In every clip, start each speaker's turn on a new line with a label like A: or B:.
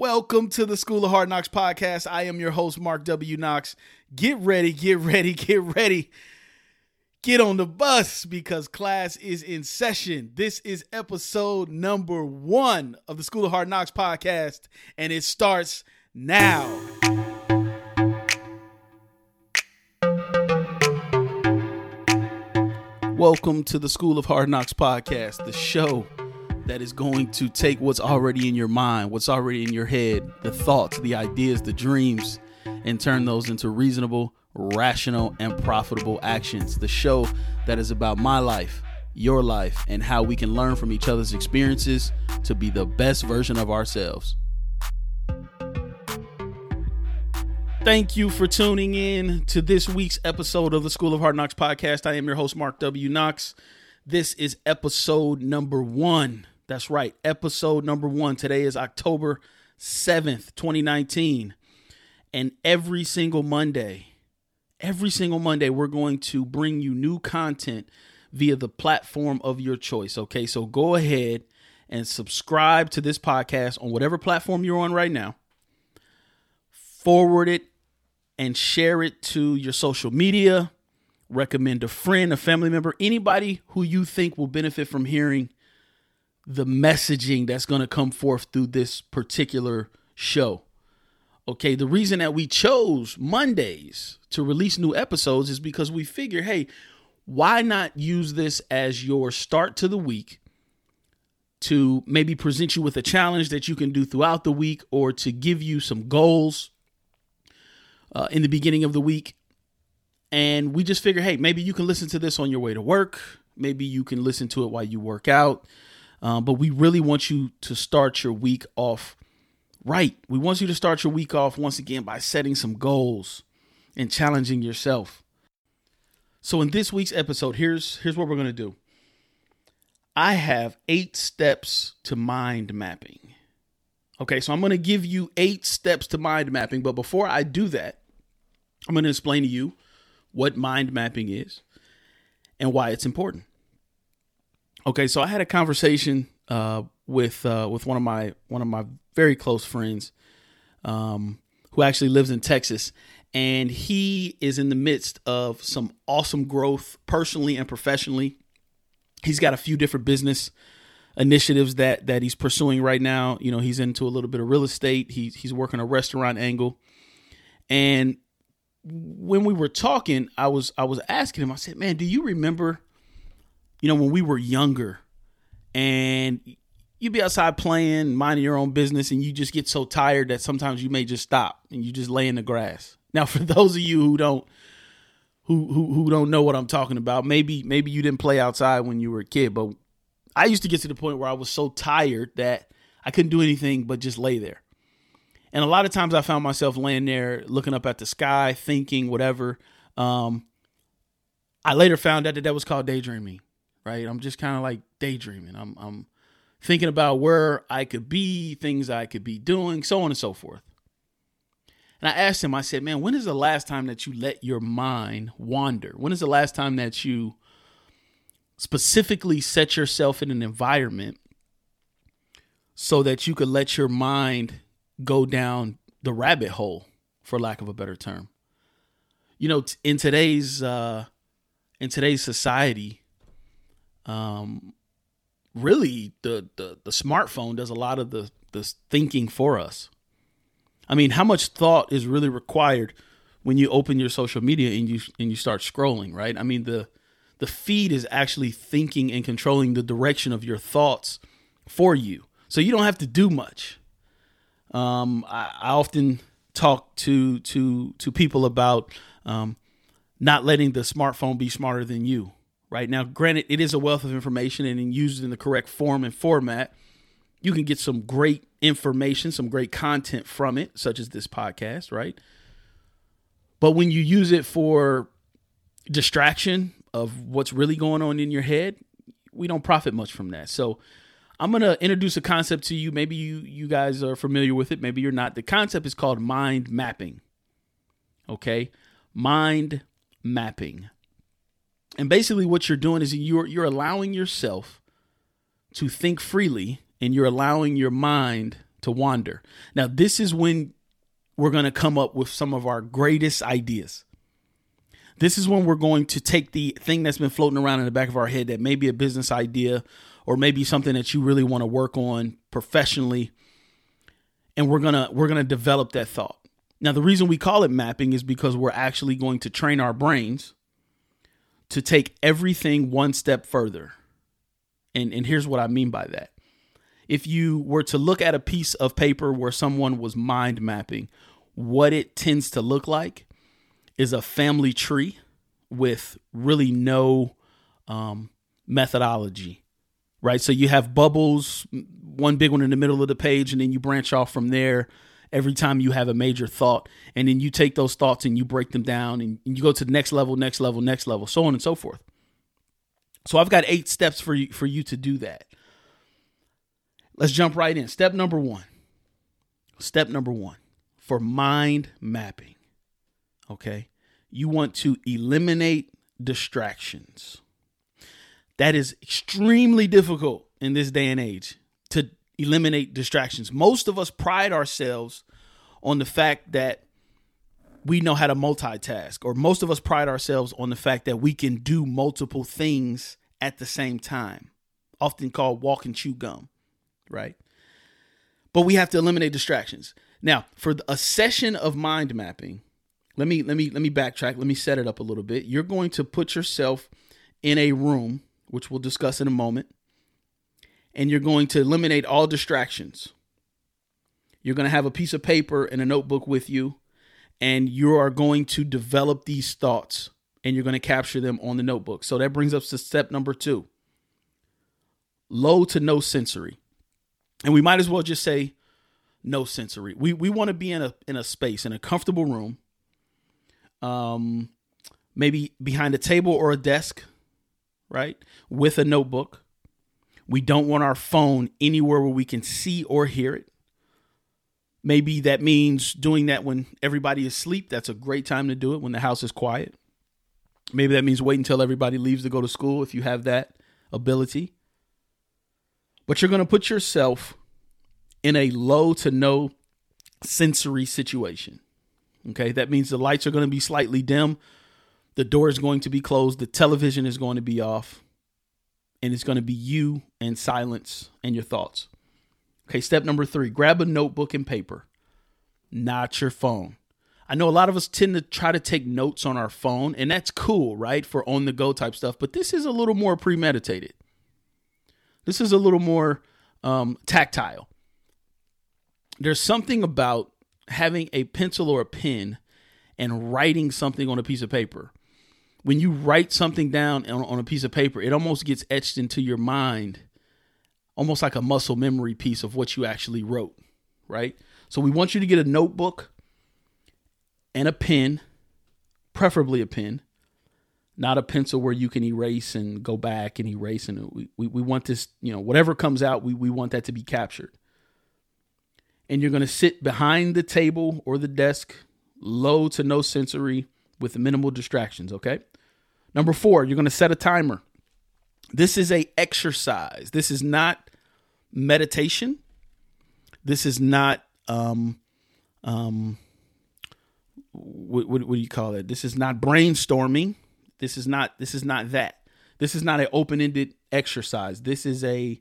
A: Welcome to the School of Hard Knox podcast. I am your host, Mark W. Knox. Get ready, get ready, get ready. Get on the bus because class is in session. This is episode number one of the School of Hard Knox podcast, and it starts now. Welcome to the School of Hard Knox podcast, the show that is going to take what's already in your mind, what's already in your head, the thoughts, the ideas, the dreams, and turn those into reasonable, rational, and profitable actions. The show that is about my life, your life, and how we can learn from each other's experiences to be the best version of ourselves. Thank you for tuning in to this week's episode of the School of Hard Knox podcast. I am your host, Mark W. Knox. This is episode number one. That's right, episode number one. Today is October 7th, 2019. And every single Monday, every single Monday, we're going to bring you new content via the platform of your choice. Okay, so go ahead and subscribe to this podcast on whatever platform you're on right now. Forward it and share it to your social media. Recommend a friend, a family member, anybody who you think will benefit from hearing the messaging that's going to come forth through this particular show. Okay, the reason that we chose Mondays to release new episodes is because we figure, hey, why not use this as your start to the week to maybe present you with a challenge that you can do throughout the week or to give you some goals uh, in the beginning of the week. And we just figure, hey, maybe you can listen to this on your way to work. Maybe you can listen to it while you work out. Um, but we really want you to start your week off right. We want you to start your week off once again by setting some goals and challenging yourself. So in this week's episode, here's here's what we're going to do. I have 8 steps to mind mapping. Okay, so I'm going to give you 8 steps to mind mapping, but before I do that, I'm going to explain to you what mind mapping is and why it's important. Okay, so I had a conversation uh, with uh, with one of my one of my very close friends, um, who actually lives in Texas, and he is in the midst of some awesome growth personally and professionally. He's got a few different business initiatives that that he's pursuing right now. You know, he's into a little bit of real estate. He's he's working a restaurant angle, and when we were talking, I was I was asking him. I said, "Man, do you remember, you know, when we were younger, and you'd be outside playing, minding your own business, and you just get so tired that sometimes you may just stop and you just lay in the grass." Now, for those of you who don't who who who don't know what I'm talking about, maybe maybe you didn't play outside when you were a kid, but I used to get to the point where I was so tired that I couldn't do anything but just lay there. And a lot of times I found myself laying there looking up at the sky, thinking whatever. Um, I later found out that that was called daydreaming, right? I'm just kind of like daydreaming. I'm, I'm thinking about where I could be, things I could be doing, so on and so forth. And I asked him, I said, man, when is the last time that you let your mind wander? When is the last time that you specifically set yourself in an environment so that you could let your mind go down the rabbit hole for lack of a better term you know in today's uh in today's society um really the the, the smartphone does a lot of the the thinking for us i mean how much thought is really required when you open your social media and you and you start scrolling right i mean the the feed is actually thinking and controlling the direction of your thoughts for you. So you don't have to do much. Um, I, I, often talk to to to people about um, not letting the smartphone be smarter than you. Right now, granted, it is a wealth of information, and used in the correct form and format, you can get some great information, some great content from it, such as this podcast. Right, but when you use it for distraction of what's really going on in your head, we don't profit much from that. So I'm going to introduce a concept to you. Maybe you you guys are familiar with it, maybe you're not. The concept is called mind mapping. Okay? Mind mapping. And basically what you're doing is you're you're allowing yourself to think freely and you're allowing your mind to wander. Now, this is when we're going to come up with some of our greatest ideas. This is when we're going to take the thing that's been floating around in the back of our head that may be a business idea or maybe something that you really want to work on professionally and we're going to we're going to develop that thought. Now the reason we call it mapping is because we're actually going to train our brains to take everything one step further. And and here's what I mean by that. If you were to look at a piece of paper where someone was mind mapping, what it tends to look like is a family tree with really no um, methodology, right? So you have bubbles, one big one in the middle of the page, and then you branch off from there every time you have a major thought. And then you take those thoughts and you break them down and you go to the next level, next level, next level, so on and so forth. So I've got eight steps for you for you to do that. Let's jump right in. Step number one. Step number one for mind mapping. Okay you want to eliminate distractions. That is extremely difficult in this day and age to eliminate distractions. Most of us pride ourselves on the fact that we know how to multitask, or most of us pride ourselves on the fact that we can do multiple things at the same time, often called walk and chew gum, right? But we have to eliminate distractions. Now, for a session of mind mapping, let me let me let me backtrack. Let me set it up a little bit. You're going to put yourself in a room, which we'll discuss in a moment, and you're going to eliminate all distractions. You're going to have a piece of paper and a notebook with you, and you are going to develop these thoughts and you're going to capture them on the notebook. So that brings us to step number 2. Low to no sensory. And we might as well just say no sensory. We we want to be in a in a space in a comfortable room um, maybe behind a table or a desk, right? With a notebook. We don't want our phone anywhere where we can see or hear it. Maybe that means doing that when everybody is asleep. That's a great time to do it when the house is quiet. Maybe that means wait until everybody leaves to go to school if you have that ability. But you're going to put yourself in a low to no sensory situation. Okay, that means the lights are going to be slightly dim, the door is going to be closed, the television is going to be off, and it's going to be you and silence and your thoughts. Okay, step number three grab a notebook and paper, not your phone. I know a lot of us tend to try to take notes on our phone, and that's cool, right? For on the go type stuff, but this is a little more premeditated. This is a little more um, tactile. There's something about having a pencil or a pen and writing something on a piece of paper. When you write something down on, on a piece of paper, it almost gets etched into your mind, almost like a muscle memory piece of what you actually wrote, right? So we want you to get a notebook and a pen, preferably a pen, not a pencil where you can erase and go back and erase. And we, we, we want this, you know, whatever comes out, we, we want that to be captured and you're going to sit behind the table or the desk, low to no sensory with minimal distractions, okay? Number 4, you're going to set a timer. This is a exercise. This is not meditation. This is not um um what, what, what do you call it? This is not brainstorming. This is not this is not that. This is not an open-ended exercise. This is a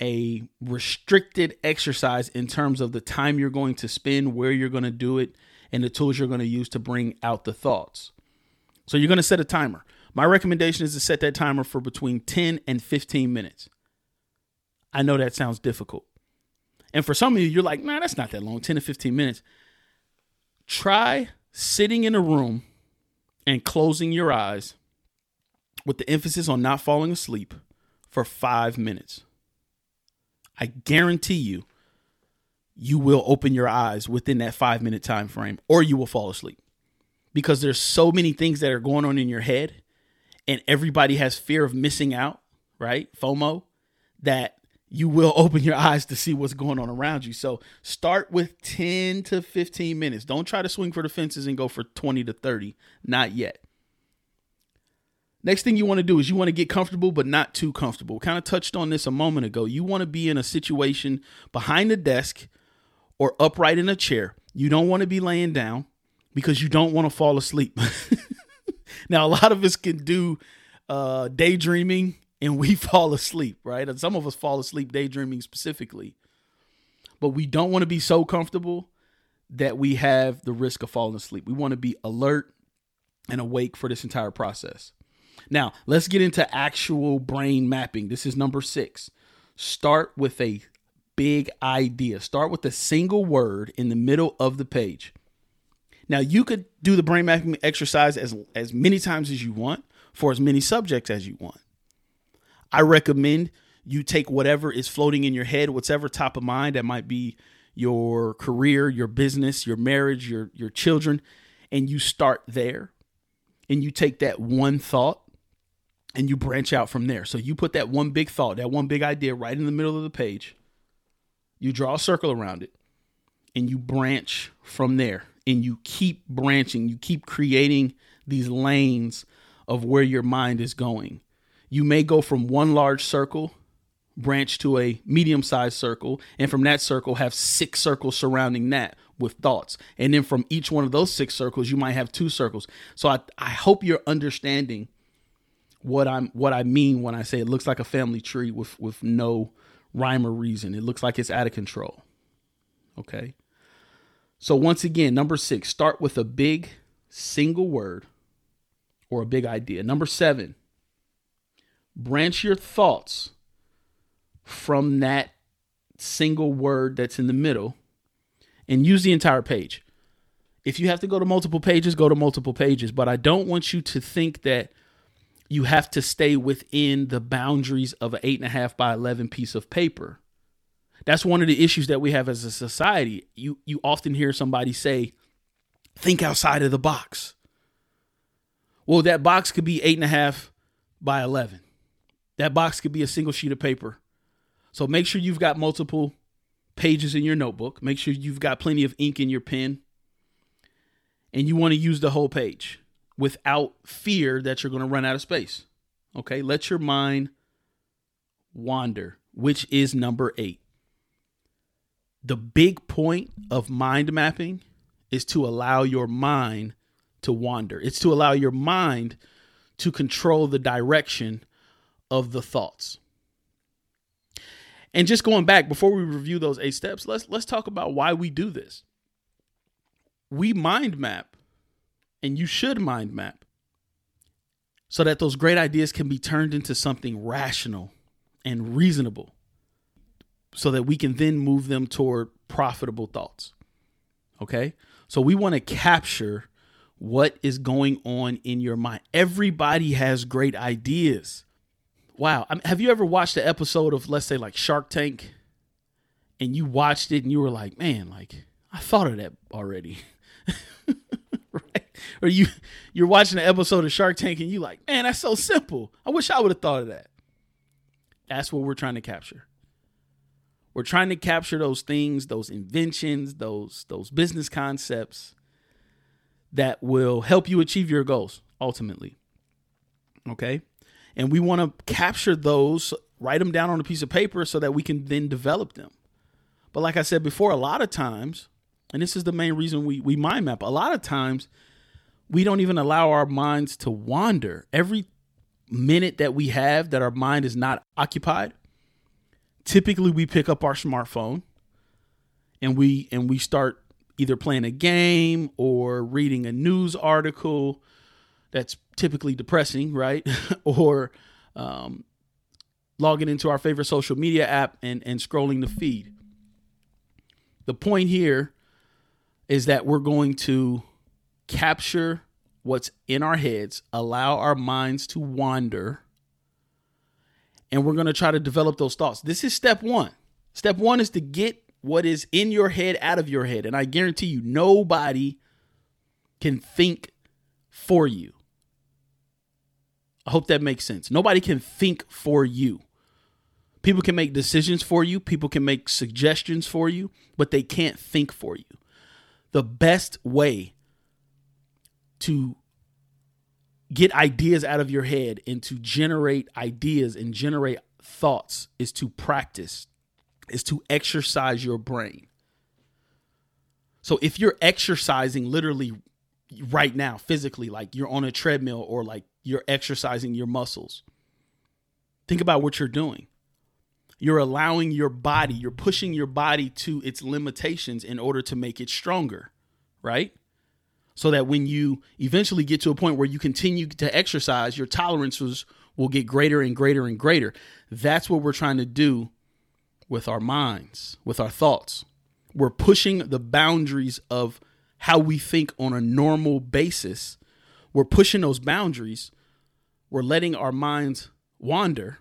A: a restricted exercise in terms of the time you're going to spend, where you're going to do it, and the tools you're going to use to bring out the thoughts. So you're going to set a timer. My recommendation is to set that timer for between 10 and 15 minutes. I know that sounds difficult. And for some of you, you're like, nah, that's not that long, 10 to 15 minutes. Try sitting in a room and closing your eyes with the emphasis on not falling asleep for five minutes. I guarantee you, you will open your eyes within that five minute time frame or you will fall asleep because there's so many things that are going on in your head and everybody has fear of missing out, right? FOMO, that you will open your eyes to see what's going on around you. So start with 10 to 15 minutes. Don't try to swing for the fences and go for 20 to 30. Not yet. Next thing you want to do is you want to get comfortable, but not too comfortable. Kind of touched on this a moment ago. You want to be in a situation behind the desk or upright in a chair. You don't want to be laying down because you don't want to fall asleep. now, a lot of us can do uh, daydreaming and we fall asleep, right? And some of us fall asleep daydreaming specifically. But we don't want to be so comfortable that we have the risk of falling asleep. We want to be alert and awake for this entire process. Now, let's get into actual brain mapping. This is number six. Start with a big idea. Start with a single word in the middle of the page. Now, you could do the brain mapping exercise as, as many times as you want for as many subjects as you want. I recommend you take whatever is floating in your head, whatever top of mind that might be your career, your business, your marriage, your your children, and you start there. And you take that one thought and you branch out from there. So you put that one big thought, that one big idea right in the middle of the page. You draw a circle around it and you branch from there. And you keep branching, you keep creating these lanes of where your mind is going. You may go from one large circle branch to a medium sized circle, and from that circle have six circles surrounding that with thoughts. And then from each one of those six circles, you might have two circles. So I, I hope you're understanding what I'm what I mean when I say it looks like a family tree with with no rhyme or reason. It looks like it's out of control. Okay. So once again, number six, start with a big single word or a big idea. Number seven, branch your thoughts from that single word that's in the middle and use the entire page. If you have to go to multiple pages, go to multiple pages. But I don't want you to think that you have to stay within the boundaries of an eight and a half by 11 piece of paper. That's one of the issues that we have as a society. You, you often hear somebody say, think outside of the box. Well, that box could be eight and a half by 11. That box could be a single sheet of paper so make sure you've got multiple pages in your notebook. Make sure you've got plenty of ink in your pen. And you want to use the whole page without fear that you're going to run out of space. Okay, let your mind wander, which is number eight. The big point of mind mapping is to allow your mind to wander, it's to allow your mind to control the direction of the thoughts. And just going back before we review those eight steps, let's let's talk about why we do this. We mind map, and you should mind map, so that those great ideas can be turned into something rational and reasonable, so that we can then move them toward profitable thoughts. Okay? So we want to capture what is going on in your mind. Everybody has great ideas wow. I mean, have you ever watched an episode of, let's say, like Shark Tank, and you watched it and you were like, man, like I thought of that already, right? Or you you're watching an episode of Shark Tank and you like, man, that's so simple. I wish I would have thought of that. That's what we're trying to capture. We're trying to capture those things, those inventions, those those business concepts that will help you achieve your goals ultimately. Okay? and we want to capture those, write them down on a piece of paper so that we can then develop them. But like I said before, a lot of times, and this is the main reason we we mind map. A lot of times, we don't even allow our minds to wander. Every minute that we have that our mind is not occupied, typically we pick up our smartphone and we and we start either playing a game or reading a news article that's typically depressing, right? or um, logging into our favorite social media app and, and scrolling the feed. The point here is that we're going to capture what's in our heads, allow our minds to wander, and we're going to try to develop those thoughts. This is step one. Step one is to get what is in your head out of your head. And I guarantee you, nobody can think for you. I hope that makes sense. Nobody can think for you. People can make decisions for you, people can make suggestions for you, but they can't think for you. The best way to get ideas out of your head and to generate ideas and generate thoughts is to practice, is to exercise your brain. So if you're exercising literally right now, physically, like you're on a treadmill or like you're exercising your muscles, think about what you're doing. You're allowing your body, you're pushing your body to its limitations in order to make it stronger, right? So that when you eventually get to a point where you continue to exercise, your tolerances will get greater and greater and greater. That's what we're trying to do with our minds, with our thoughts. We're pushing the boundaries of how we think on a normal basis. We're pushing those boundaries. We're letting our minds wander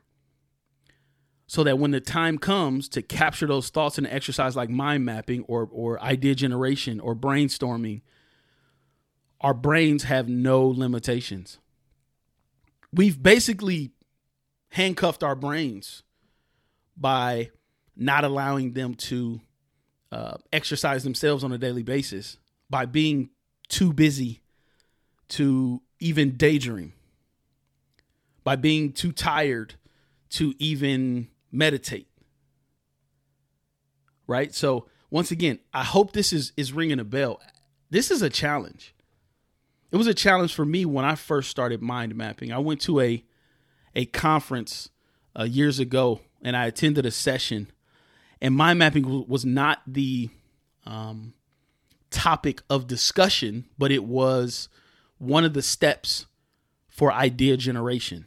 A: so that when the time comes to capture those thoughts in an exercise like mind mapping or, or idea generation or brainstorming, our brains have no limitations. We've basically handcuffed our brains by not allowing them to uh, exercise themselves on a daily basis by being too busy to even daydream, by being too tired to even meditate. Right? So, once again, I hope this is is ringing a bell. This is a challenge. It was a challenge for me when I first started mind mapping. I went to a a conference uh, years ago and I attended a session and mind mapping was not the um, topic of discussion, but it was one of the steps for idea generation.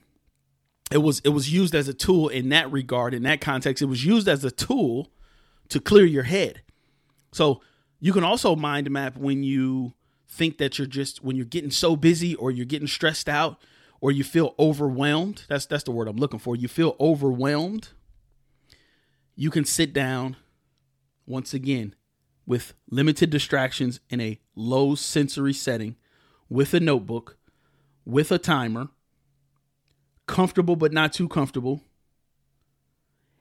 A: It was it was used as a tool in that regard, in that context. It was used as a tool to clear your head. So you can also mind map when you think that you're just when you're getting so busy or you're getting stressed out or you feel overwhelmed. That's that's the word I'm looking for. You feel overwhelmed you can sit down once again with limited distractions in a low sensory setting with a notebook, with a timer, comfortable but not too comfortable.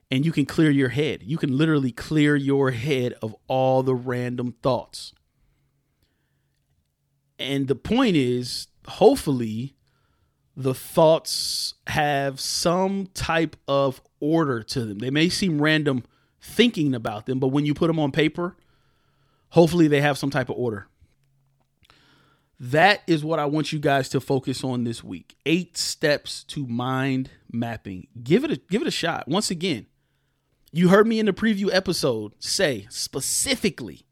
A: And you can clear your head. You can literally clear your head of all the random thoughts. And the point is, hopefully, the thoughts have some type of order to them. They may seem random thinking about them, but when you put them on paper, hopefully they have some type of order. That is what I want you guys to focus on this week. 8 steps to mind mapping. Give it a give it a shot. Once again, you heard me in the preview episode say specifically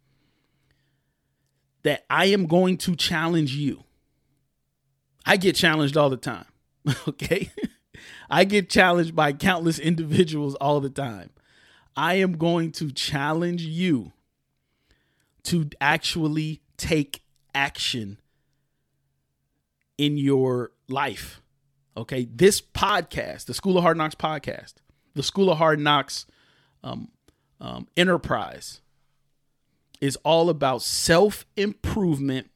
A: that I am going to challenge you I get challenged all the time. Okay. I get challenged by countless individuals all the time. I am going to challenge you to actually take action in your life. Okay. This podcast, the School of Hard Knox podcast, the School of Hard Knox um, um, enterprise, is all about self improvement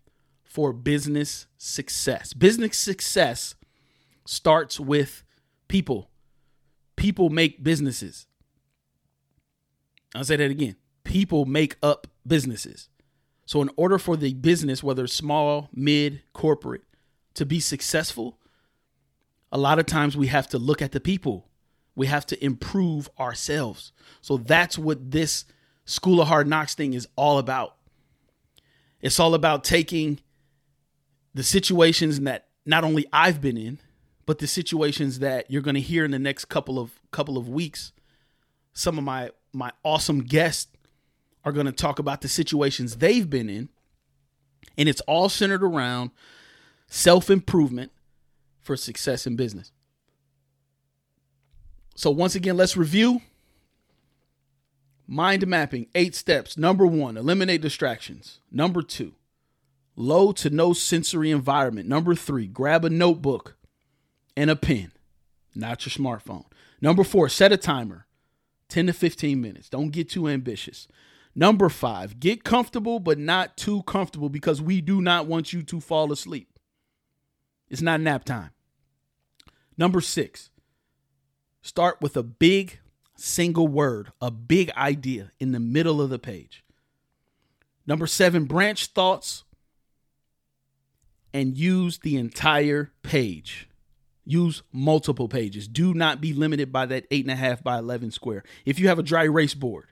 A: for business success. Business success starts with people. People make businesses. I'll say that again. People make up businesses. So, in order for the business, whether small, mid, corporate, to be successful, a lot of times we have to look at the people. We have to improve ourselves. So, that's what this School of Hard Knox thing is all about. It's all about taking the situations that not only I've been in, but the situations that you're going to hear in the next couple of couple of weeks. Some of my my awesome guests are going to talk about the situations they've been in, and it's all centered around self-improvement for success in business. So once again, let's review mind mapping, 8 steps. Number 1, eliminate distractions. Number 2, low to no sensory environment. Number three, grab a notebook and a pen, not your smartphone. Number four, set a timer 10 to 15 minutes. Don't get too ambitious. Number five, get comfortable, but not too comfortable because we do not want you to fall asleep. It's not nap time. Number six, start with a big single word, a big idea in the middle of the page. Number seven, branch thoughts and use the entire page. Use multiple pages. Do not be limited by that eight and a half by 11 square. If you have a dry erase board,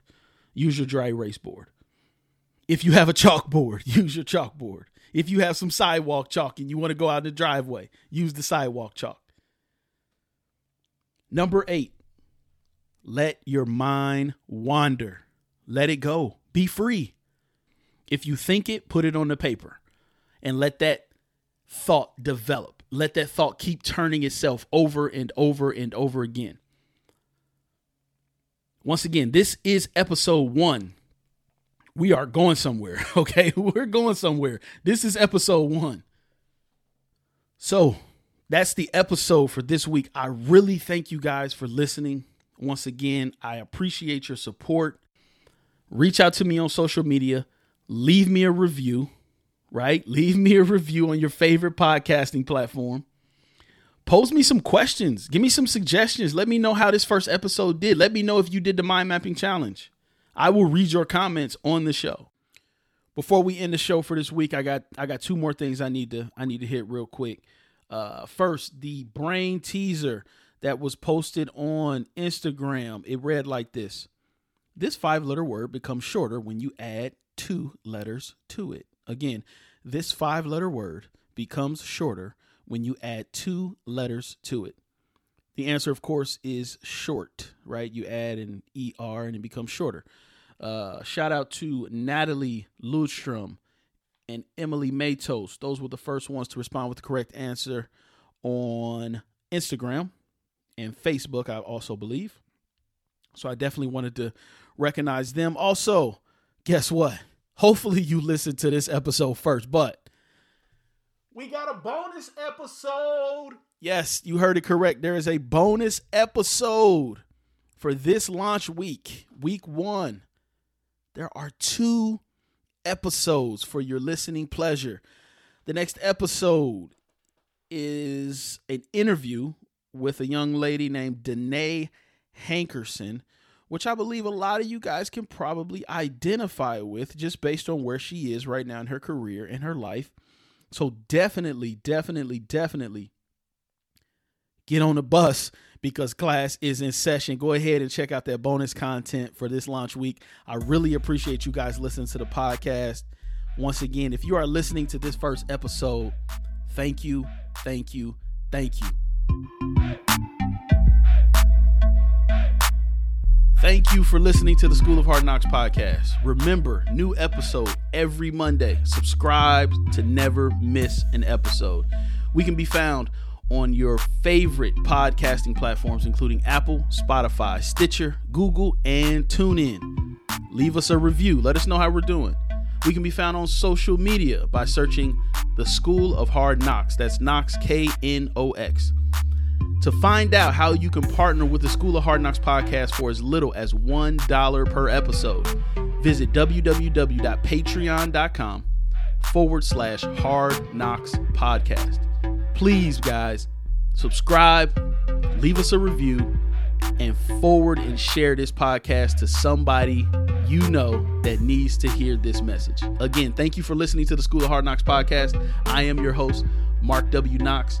A: use your dry erase board. If you have a chalkboard, use your chalkboard. If you have some sidewalk chalk and you want to go out in the driveway, use the sidewalk chalk. Number eight, let your mind wander. Let it go. Be free. If you think it, put it on the paper and let that thought develop. Let that thought keep turning itself over and over and over again. Once again, this is episode one. We are going somewhere, okay? We're going somewhere. This is episode one. So that's the episode for this week. I really thank you guys for listening. Once again, I appreciate your support. Reach out to me on social media, leave me a review, right? Leave me a review on your favorite podcasting platform. Pose me some questions. Give me some suggestions. Let me know how this first episode did. Let me know if you did the mind mapping challenge. I will read your comments on the show. Before we end the show for this week, I got I got two more things I need to I need to hit real quick. Uh, first, the brain teaser that was posted on Instagram. It read like this: This five-letter word becomes shorter when you add two letters to it. Again, this five-letter word becomes shorter when you add two letters to it. The answer, of course, is short, right? You add an ER and it becomes shorter. Uh, shout out to Natalie Ludstrom and Emily Matos. Those were the first ones to respond with the correct answer on Instagram and Facebook, I also believe. So I definitely wanted to recognize them. Also, guess what? Hopefully you listened to this episode first, but we got a bonus episode. Yes, you heard it correct. There is a bonus episode for this launch week, week one. There are two episodes for your listening pleasure. The next episode is an interview with a young lady named Danae Hankerson, which I believe a lot of you guys can probably identify with just based on where she is right now in her career and her life. So definitely, definitely, definitely get on the bus because class is in session. Go ahead and check out that bonus content for this launch week. I really appreciate you guys listening to the podcast. Once again, if you are listening to this first episode, thank you, thank you, thank you. Thank you for listening to the School of Hard Knox podcast. Remember, new episode every Monday. Subscribe to never miss an episode. We can be found on your favorite podcasting platforms, including Apple, Spotify, Stitcher, Google, and TuneIn. Leave us a review. Let us know how we're doing. We can be found on social media by searching the School of Hard Knox. That's Knox, K N O X. To find out how you can partner with the School of Hard Knox podcast for as little as $1 per episode, visit www.patreon.com forward slash hard knox podcast please, guys, subscribe, leave us a review, and forward and share this podcast to somebody you know that needs to hear this message. Again, thank you for listening to the School of Hard Knox podcast. I am your host, Mark W. Knox,